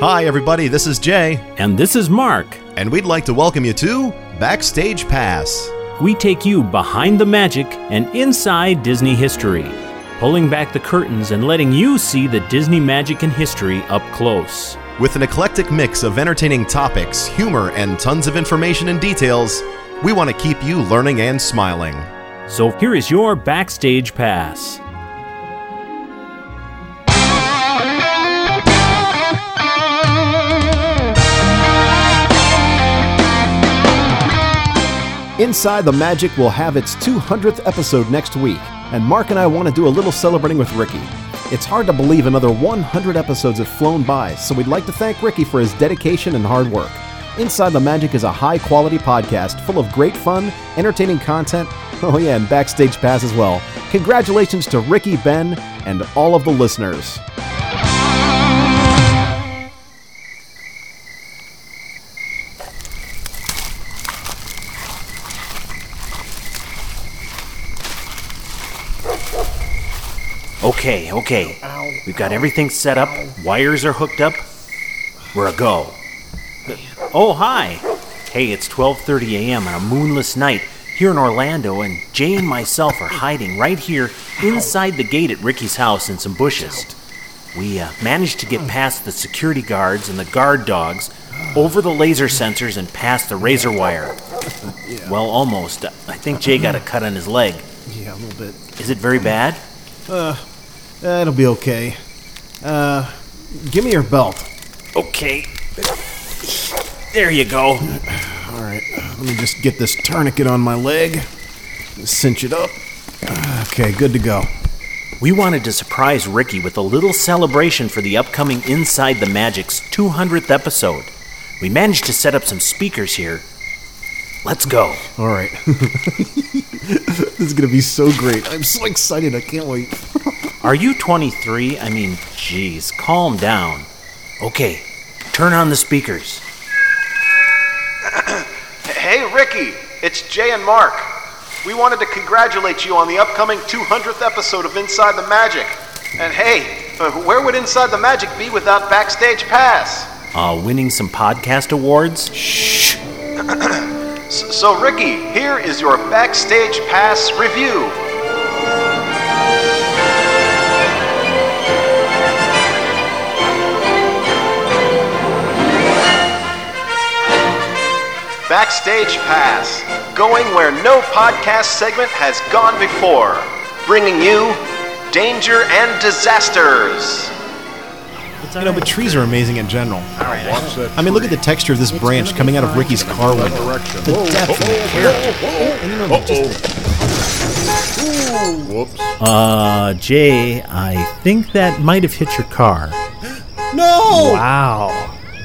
Hi, everybody, this is Jay, And this is Mark. and we'd like to welcome you to Backstage Pass. We take you behind the magic and inside Disney history, pulling back the curtains and letting you see the Disney magic and history up close. With an eclectic mix of entertaining topics, humor, and tons of information and details, we want to keep you learning and smiling. So here is your backstage pass. Inside the Magic will have its 200th episode next week, and Mark and I want to do a little celebrating with Ricky. It's hard to believe another 100 episodes have flown by, so we'd like to thank Ricky for his dedication and hard work. Inside the Magic is a high quality podcast full of great fun, entertaining content, oh yeah, and backstage pass as well. Congratulations to Ricky, Ben, and all of the listeners. Okay, okay. We've got everything set up. Wires are hooked up. We're a go. Oh, hi. Hey, it's 12:30 a.m. on a moonless night here in Orlando, and Jay and myself are hiding right here inside the gate at Ricky's house in some bushes. We uh, managed to get past the security guards and the guard dogs, over the laser sensors, and past the razor wire. Well, almost. I think Jay got a cut on his leg. Yeah, a little bit. Is it very bad? That'll be okay. Uh, give me your belt. Okay. There you go. All right, let me just get this tourniquet on my leg. Cinch it up. Okay, good to go. We wanted to surprise Ricky with a little celebration for the upcoming Inside the Magic's 200th episode. We managed to set up some speakers here. Let's go. All right. this is gonna be so great. I'm so excited. I can't wait. Are you 23? I mean, geez, calm down. Okay, turn on the speakers. Hey, Ricky, it's Jay and Mark. We wanted to congratulate you on the upcoming 200th episode of Inside the Magic. And hey, uh, where would Inside the Magic be without Backstage Pass? Uh, winning some podcast awards? S- So, Ricky, here is your Backstage Pass review. Backstage Pass, going where no podcast segment has gone before, bringing you danger and disasters. You know, but trees are amazing in general. I mean, look at the texture of this branch coming out of Ricky's car window. The depth and the character. And you know, just Uh, Jay, I think that might have hit your car. no. Wow.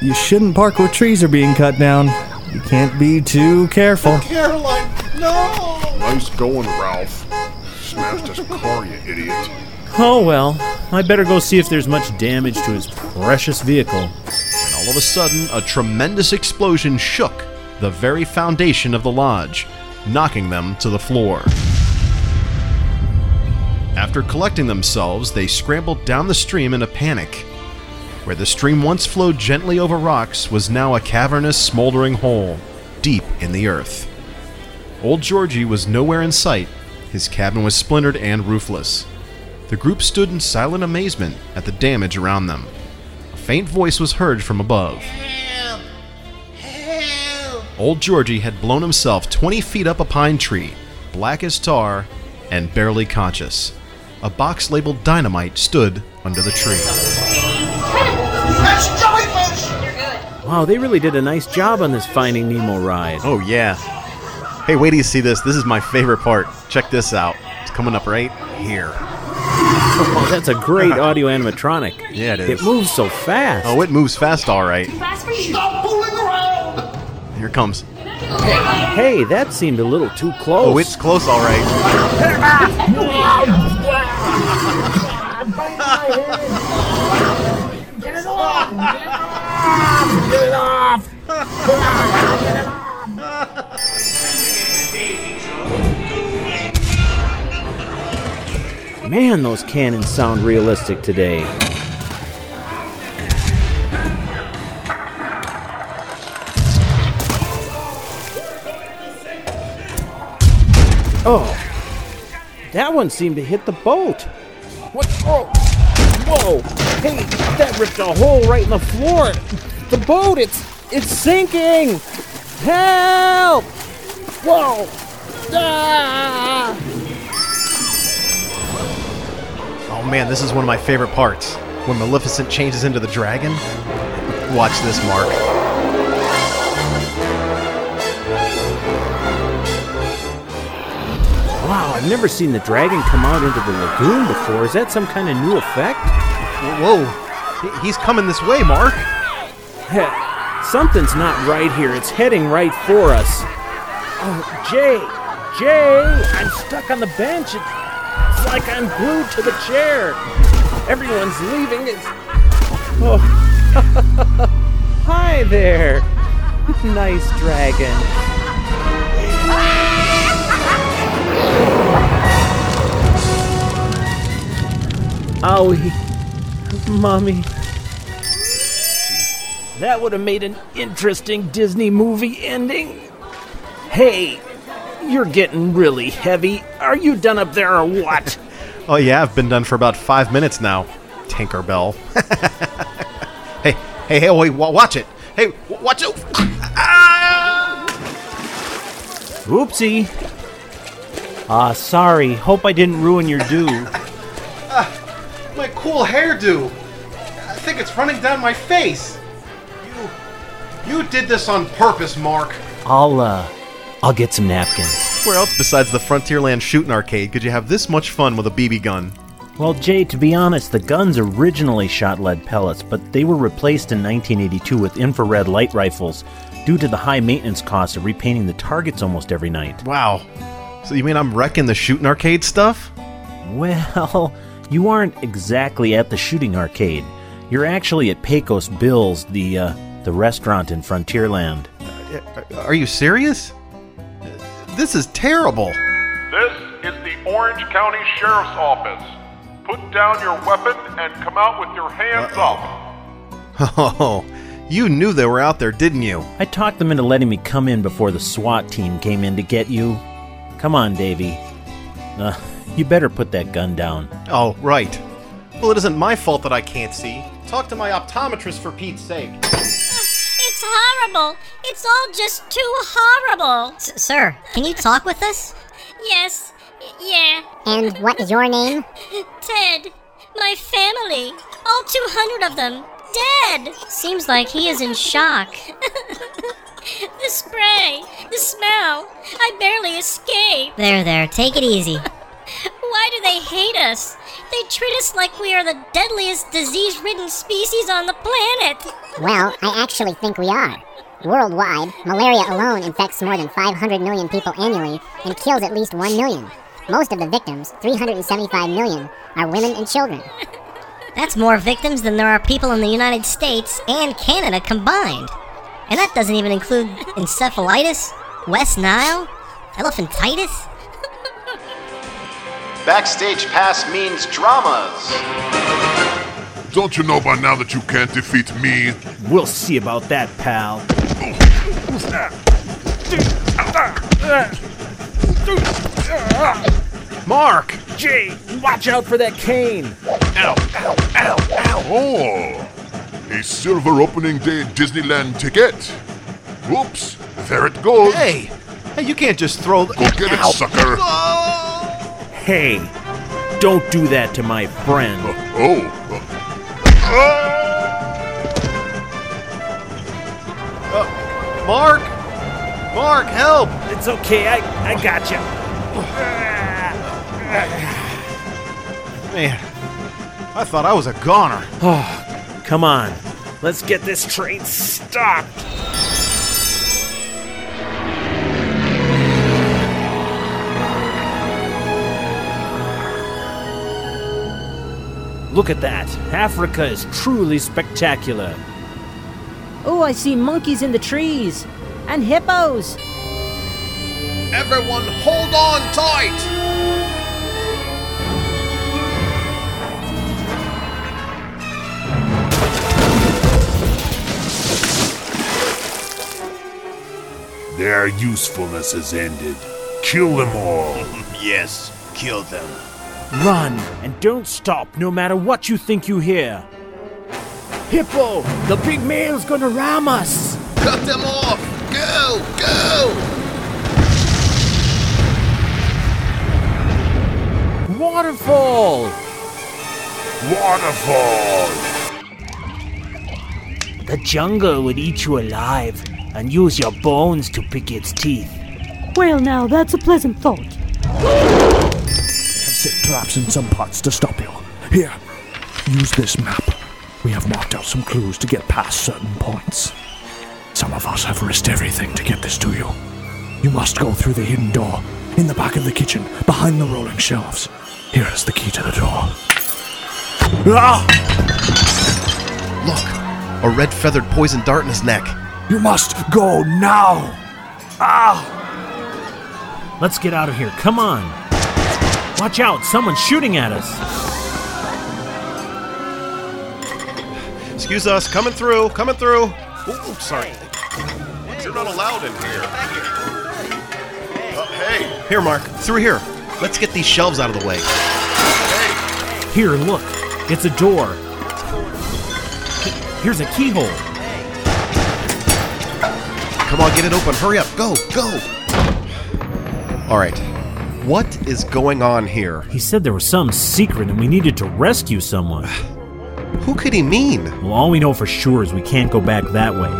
You shouldn't park where trees are being cut down. You can't be too careful. Caroline, no. Nice going, Ralph. Smashed his car, you idiot. Oh well, I better go see if there's much damage to his precious vehicle. And all of a sudden, a tremendous explosion shook the very foundation of the lodge, knocking them to the floor. After collecting themselves, they scrambled down the stream in a panic. Where the stream once flowed gently over rocks was now a cavernous, smoldering hole, deep in the earth. Old Georgie was nowhere in sight. His cabin was splintered and roofless. The group stood in silent amazement at the damage around them. A faint voice was heard from above. Old Georgie had blown himself 20 feet up a pine tree, black as tar, and barely conscious. A box labeled dynamite stood under the tree. Wow, they really did a nice job on this Finding Nemo ride. Oh, yeah. Hey, wait till you see this. This is my favorite part. Check this out. It's coming up right here. Oh, that's a great audio animatronic. Yeah, it is. It moves so fast. Oh, it moves fast, all right. Fast for you. Stop fooling around. Here it comes. Hey, that seemed a little too oh, close. Oh, it's close, all right. Get it off! Get it off! Man, those cannons sound realistic today. Oh, that one seemed to hit the boat. What? Oh, whoa! Hey, that ripped a hole right in the floor. The boat, it's it's sinking. Help! Whoa! Ah! Oh man, this is one of my favorite parts. When Maleficent changes into the dragon. Watch this, Mark. Wow, I've never seen the dragon come out into the lagoon before. Is that some kind of new effect? Whoa, he's coming this way, Mark. Something's not right here. It's heading right for us. Oh, Jay! Jay! I'm stuck on the bench. It's, it's like I'm glued to the chair. Everyone's leaving. It's. Oh. Hi there. nice dragon. Owie. Mommy. That would have made an interesting Disney movie ending. Hey, you're getting really heavy. Are you done up there or what? Oh yeah, I've been done for about five minutes now. Tinkerbell. hey, hey, hey, wait, watch it. Hey, watch it. Ah! Oopsie. Ah, sorry. Hope I didn't ruin your do. My cool hairdo. I think it's running down my face. You, you did this on purpose, Mark. I'll, uh, I'll get some napkins. Where else besides the Frontierland shooting arcade could you have this much fun with a BB gun? Well, Jay, to be honest, the guns originally shot lead pellets, but they were replaced in 1982 with infrared light rifles due to the high maintenance costs of repainting the targets almost every night. Wow. So you mean I'm wrecking the shooting arcade stuff? Well, you aren't exactly at the shooting arcade. You're actually at Pecos Bill's, the uh, the restaurant in Frontierland. Are you serious? This is terrible. This is the Orange County Sheriff's Office. Put down your weapon and come out with your hands up. Oh, you knew they were out there, didn't you? I talked them into letting me come in before the SWAT team came in to get you. Come on, Davy. Uh, you better put that gun down. Oh, right. Well, it isn't my fault that I can't see. Talk to my optometrist for Pete's sake. It's horrible. It's all just too horrible. S- sir, can you talk with us? Yes. Yeah. And what is your name? Ted. My family. All 200 of them. Dead. Seems like he is in shock. the spray. The smell. I barely escaped. There, there, take it easy. Why do they hate us? They treat us like we are the deadliest disease ridden species on the planet. Well, I actually think we are. Worldwide, malaria alone infects more than 500 million people annually and kills at least 1 million. Most of the victims, 375 million, are women and children. That's more victims than there are people in the United States and Canada combined. And that doesn't even include encephalitis, West Nile, elephantitis. Backstage Pass means dramas. Don't you know by now that you can't defeat me? We'll see about that, pal. Mark! Jay, watch out for that cane. Ow, ow, ow, ow. Oh, a silver opening day Disneyland ticket. Oops, there it goes. Hey! Hey, you can't just throw the. Go get it, sucker. Oh. Hey, don't do that to my friend. Oh. Uh, Mark! Mark, help! It's okay, I, I got you. Man, I thought I was a goner. Oh, come on. Let's get this train stopped. Look at that. Africa is truly spectacular. Oh, I see monkeys in the trees and hippos. Everyone, hold on tight. Their usefulness has ended. Kill them all. yes. kill them. Run and don't stop no matter what you think you hear. Hippo, the big male's gonna ram us. Cut them off! Go! Go! Waterfall! Waterfall! The jungle would eat you alive and use your bones to pick its teeth. Well, now, that's a pleasant thought. Set traps in some parts to stop you. Here, use this map. We have marked out some clues to get past certain points. Some of us have risked everything to get this to you. You must go through the hidden door, in the back of the kitchen, behind the rolling shelves. Here is the key to the door. Ah! Look, a red feathered poison dart in his neck. You must go now! Ah! Let's get out of here. Come on. Watch out, someone's shooting at us. Excuse us, coming through, coming through. Ooh, sorry. You're not allowed in here. Uh, hey, Here, Mark, through here. Let's get these shelves out of the way. Here, look. It's a door. Here's a keyhole. Come on, get it open. Hurry up. Go, go. All right. What is going on here? He said there was some secret and we needed to rescue someone. Who could he mean? Well, all we know for sure is we can't go back that way.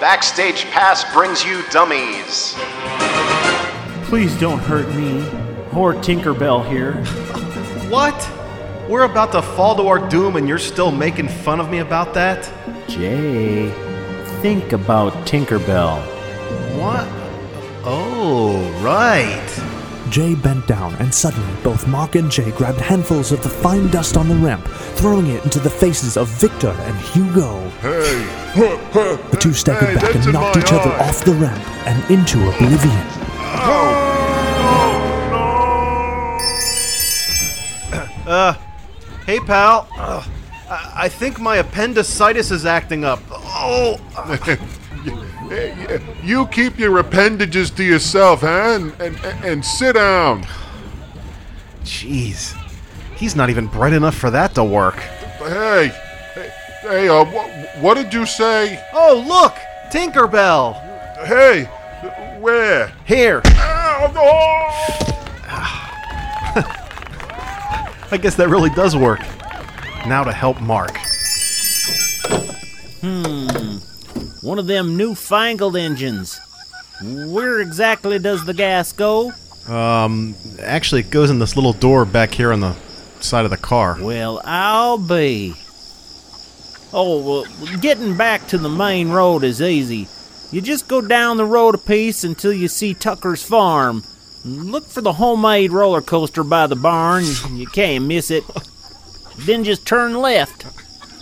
Backstage Pass brings you dummies. Please don't hurt me. Or Tinkerbell here. What? We're about to fall to our doom and you're still making fun of me about that? Jay, think about Tinkerbell. What? Oh, right. Jay bent down, and suddenly both Mark and Jay grabbed handfuls of the fine dust on the ramp, throwing it into the faces of Victor and Hugo. hey. The two staggered Hey, back and knocked my each other off the ramp and into oblivion. Oh Uh, hey, pal. Uh, I-, I think my appendicitis is acting up. Oh, You keep your appendages to yourself, huh? And, and, and sit down. jeez. He's not even bright enough for that to work. Hey, hey, hey uh, what, what did you say? Oh, look! Tinkerbell! Hey, where? Here! Ow, I guess that really does work. Now to help Mark. Hmm. One of them newfangled engines. Where exactly does the gas go? Um, actually, it goes in this little door back here on the side of the car. Well, I'll be. Oh, well, getting back to the main road is easy. You just go down the road a piece until you see Tucker's farm. Look for the homemade roller coaster by the barn. You can't miss it. Then just turn left.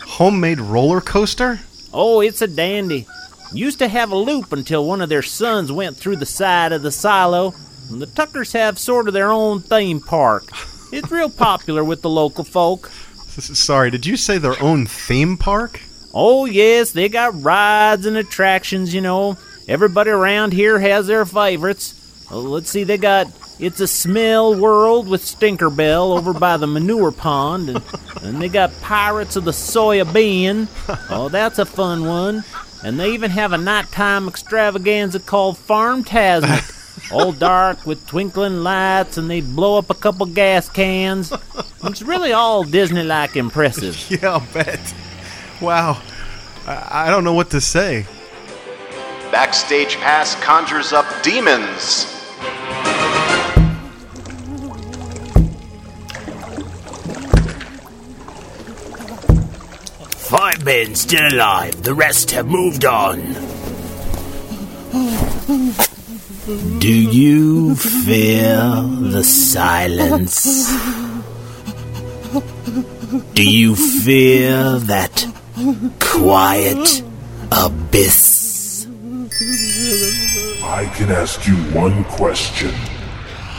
Homemade roller coaster? Oh, it's a dandy. Used to have a loop until one of their sons went through the side of the silo. And the Tuckers have sort of their own theme park. It's real popular with the local folk. Sorry, did you say their own theme park? Oh, yes, they got rides and attractions, you know. Everybody around here has their favorites. Oh, let's see, they got It's a Smell World with Stinkerbell over by the manure pond, and, and they got Pirates of the Soya Bean. Oh, that's a fun one. And they even have a nighttime extravaganza called Farm Tasmic. All dark with twinkling lights, and they blow up a couple gas cans. It's really all Disney like impressive. Yeah, I'll bet. Wow. I, I don't know what to say. Backstage Pass conjures up demons. Men still alive. The rest have moved on. Do you feel the silence? Do you feel that quiet abyss? I can ask you one question.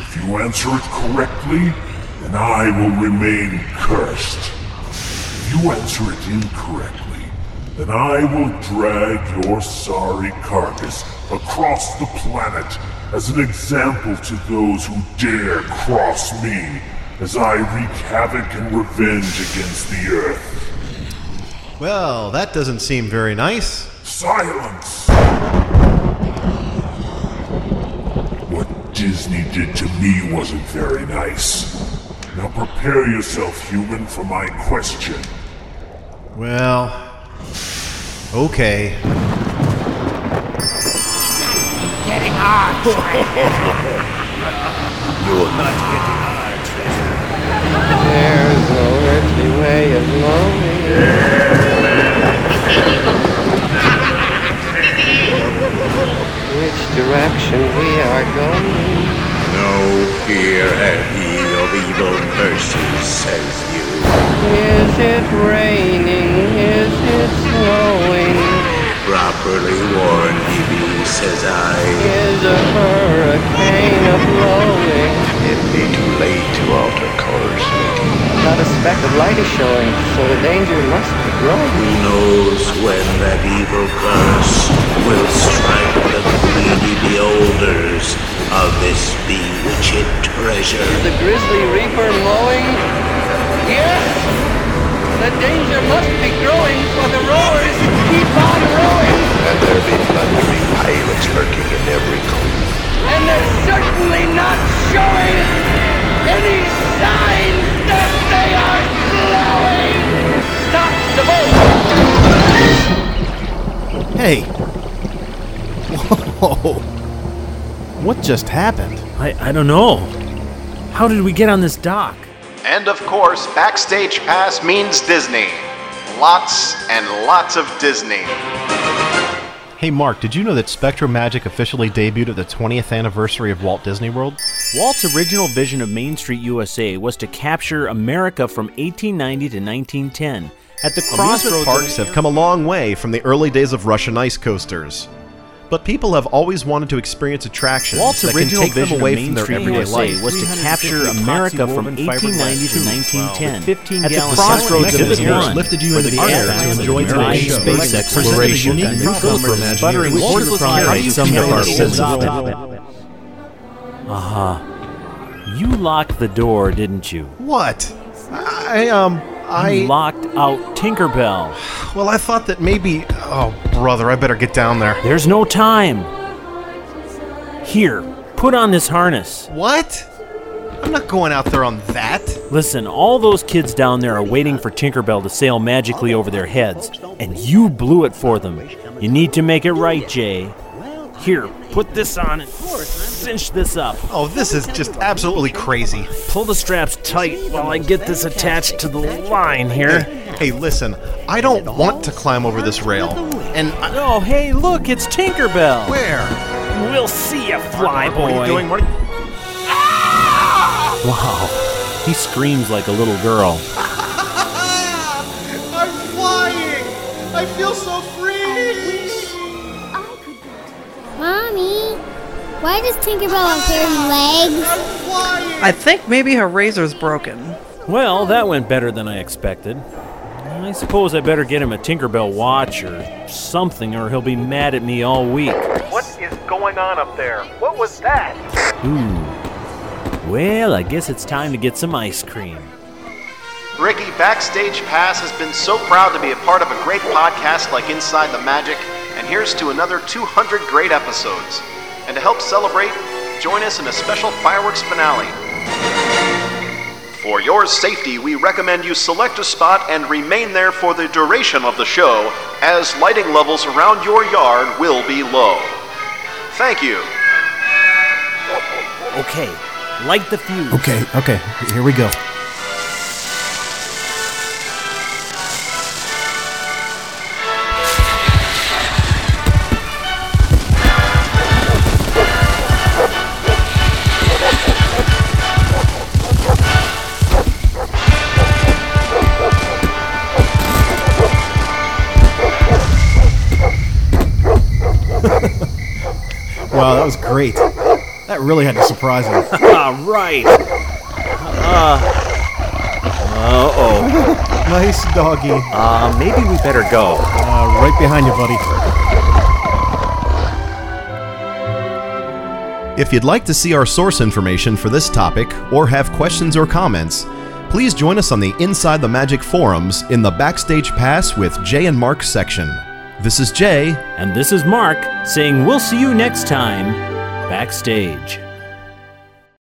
If you answer it correctly, then I will remain cursed. You answer it incorrectly, then I will drag your sorry carcass across the planet as an example to those who dare cross me as I wreak havoc and revenge against the Earth. Well, that doesn't seem very nice. Silence! What Disney did to me wasn't very nice. Now prepare yourself, human, for my question. Well, okay. Getting hard. You're not getting hard, treasure. There's no earthly way of knowing which direction we are going. No fear have ye of evil mercies, says you. Is it raining? Is it snowing? Properly warned he be, says I. Is a hurricane a blowing? It be too late to alter course. Not a speck of light is showing, so the danger must be growing. Who knows when that evil curse will strike the greedy beholders of this bewitched treasure? Is the grizzly reaper mowing? Yes! The danger must be growing, for the rowers keep on rowing! Hey! Whoa! What just happened? I, I don't know. How did we get on this dock? And of course, Backstage Pass means Disney. Lots and lots of Disney. Hey, Mark, did you know that SpectroMagic officially debuted at the 20th anniversary of Walt Disney World? Walt's original vision of Main Street USA was to capture America from 1890 to 1910. At the Amusement crossroads parks have come a long way from the early days of Russian ice coasters. But people have always wanted to experience attractions Walt's that can take them away from Main their Street everyday USA life. was to capture America from 1890 to 1910. At the gallon crossroads of Exhibit the one one, lifted you into the the air artifacts to of enjoy today's show. space Presented a exploration unique and newcomer newcomer imagineer sputtering who water surprised carries some of our senses senses. Uh-huh. You locked the door, didn't you? What? I, um, I. Locked out Tinkerbell. Well, I thought that maybe. Oh, brother, I better get down there. There's no time. Here, put on this harness. What? I'm not going out there on that. Listen, all those kids down there are waiting for Tinkerbell to sail magically over their heads, and you blew it for them. You need to make it right, Jay. Here, put this on and cinch this up. Oh, this is just absolutely crazy. Pull the straps tight while I get this attached to the line here. Hey, hey, listen, I don't want to climb over this rail. And I, Oh, hey, look, it's Tinkerbell. where? We'll see you, fly boy. What are you doing? What are you- Wow, he screams like a little girl. I'm flying! I feel so free! Why does Tinkerbell have hairy legs? I think maybe her razor's broken. Well, that went better than I expected. I suppose I better get him a Tinkerbell watch or something, or he'll be mad at me all week. What is going on up there? What was that? Ooh. Well, I guess it's time to get some ice cream. Ricky, Backstage Pass has been so proud to be a part of a great podcast like Inside the Magic, and here's to another 200 great episodes. And to help celebrate, join us in a special fireworks finale. For your safety, we recommend you select a spot and remain there for the duration of the show, as lighting levels around your yard will be low. Thank you. Okay, light the fuse. Okay, okay, here we go. Wow, that was great. That really had to surprise him. Ah, right. Uh oh. nice doggy. Uh, maybe we better go. Uh, right behind you, buddy. If you'd like to see our source information for this topic or have questions or comments, please join us on the Inside the Magic forums in the Backstage Pass with Jay and Mark section. This is Jay. And this is Mark saying we'll see you next time backstage.